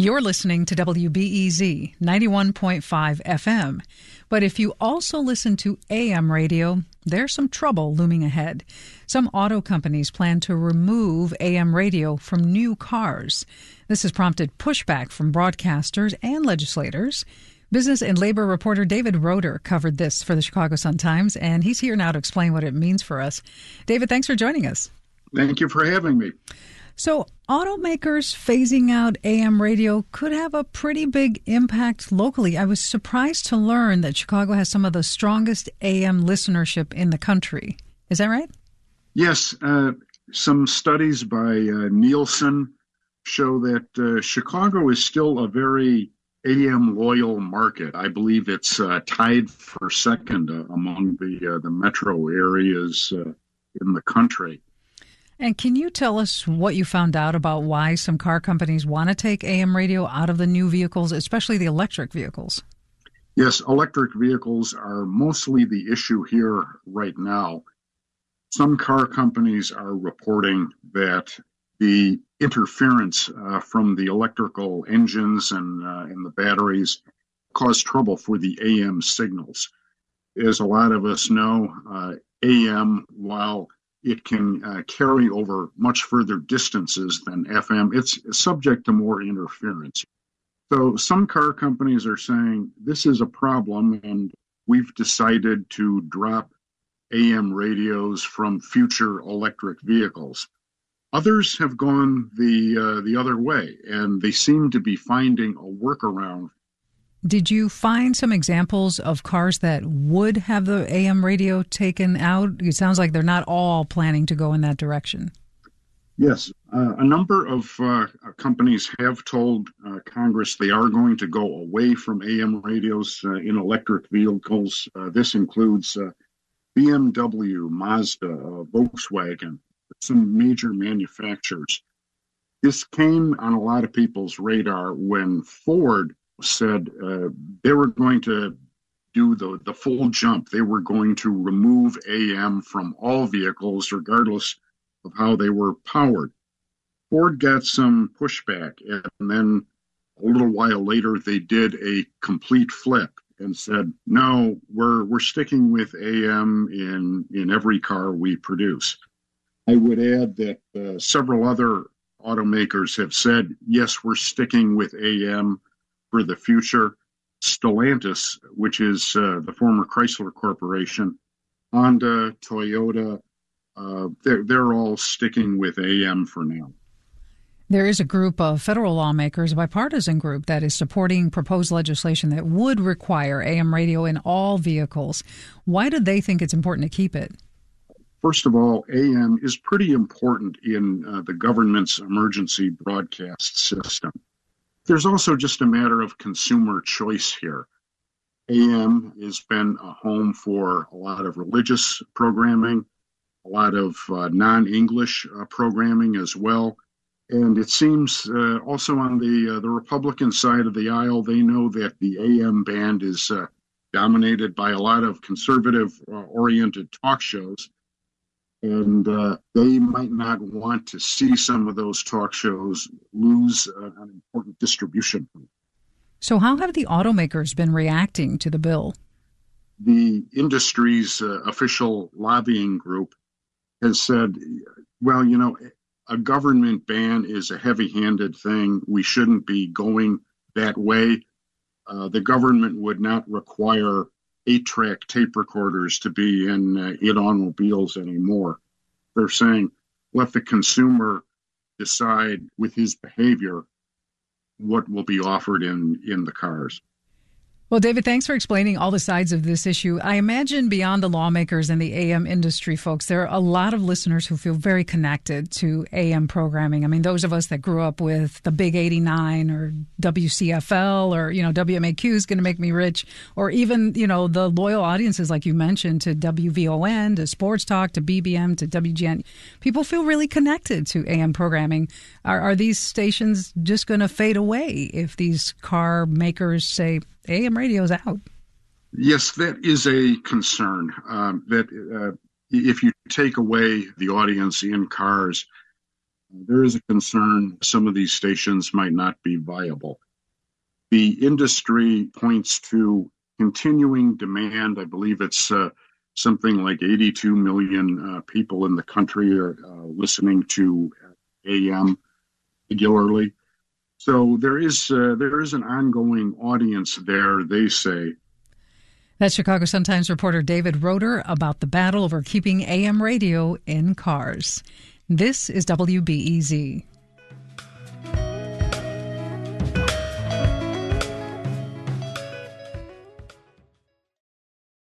You're listening to WBEZ 91.5 FM. But if you also listen to AM radio, there's some trouble looming ahead. Some auto companies plan to remove AM radio from new cars. This has prompted pushback from broadcasters and legislators. Business and labor reporter David Roeder covered this for the Chicago Sun-Times, and he's here now to explain what it means for us. David, thanks for joining us. Thank you for having me. So, automakers phasing out AM radio could have a pretty big impact locally. I was surprised to learn that Chicago has some of the strongest AM listenership in the country. Is that right? Yes. Uh, some studies by uh, Nielsen show that uh, Chicago is still a very AM loyal market. I believe it's uh, tied for second uh, among the uh, the metro areas in the country. And can you tell us what you found out about why some car companies want to take AM radio out of the new vehicles, especially the electric vehicles? Yes, electric vehicles are mostly the issue here right now. Some car companies are reporting that the interference uh, from the electrical engines and, uh, and the batteries cause trouble for the AM signals. As a lot of us know, uh, AM, while it can uh, carry over much further distances than FM. It's subject to more interference. So some car companies are saying this is a problem, and we've decided to drop AM radios from future electric vehicles. Others have gone the uh, the other way, and they seem to be finding a workaround did you find some examples of cars that would have the AM radio taken out? It sounds like they're not all planning to go in that direction. Yes, uh, a number of uh, companies have told uh, Congress they are going to go away from AM radios uh, in electric vehicles. Uh, this includes uh, BMW, Mazda, Volkswagen, some major manufacturers. This came on a lot of people's radar when Ford said uh, they were going to do the, the full jump. They were going to remove AM from all vehicles, regardless of how they were powered. Ford got some pushback, and then a little while later, they did a complete flip and said, "No, we're we're sticking with AM in in every car we produce." I would add that uh, several other automakers have said, "Yes, we're sticking with AM." For the future. Stellantis, which is uh, the former Chrysler Corporation, Honda, Toyota, uh, they're, they're all sticking with AM for now. There is a group of federal lawmakers, a bipartisan group, that is supporting proposed legislation that would require AM radio in all vehicles. Why do they think it's important to keep it? First of all, AM is pretty important in uh, the government's emergency broadcast system. There's also just a matter of consumer choice here. AM has been a home for a lot of religious programming, a lot of uh, non English uh, programming as well. And it seems uh, also on the uh, the Republican side of the aisle, they know that the AM band is uh, dominated by a lot of conservative uh, oriented talk shows and uh, they might not want to see some of those talk shows lose uh, an important distribution. So, how have the automakers been reacting to the bill? The industry's uh, official lobbying group has said, well, you know, a government ban is a heavy handed thing. We shouldn't be going that way. Uh, the government would not require eight track tape recorders to be in uh, in automobiles anymore. They're saying let the consumer decide with his behavior what will be offered in in the cars. Well, David, thanks for explaining all the sides of this issue. I imagine beyond the lawmakers and the AM industry folks, there are a lot of listeners who feel very connected to AM programming. I mean, those of us that grew up with the Big 89 or WCFL or, you know, WMAQ is going to make me rich, or even, you know, the loyal audiences, like you mentioned, to WVON, to Sports Talk, to BBM, to WGN. People feel really connected to AM programming. Are, are these stations just going to fade away if these car makers say, AM radio is out. Yes, that is a concern. Um, that uh, if you take away the audience in cars, there is a concern some of these stations might not be viable. The industry points to continuing demand. I believe it's uh, something like 82 million uh, people in the country are uh, listening to AM regularly. So there is uh, there is an ongoing audience there. They say. That's Chicago Sun Times reporter David Roeder about the battle over keeping AM radio in cars. This is WBEZ.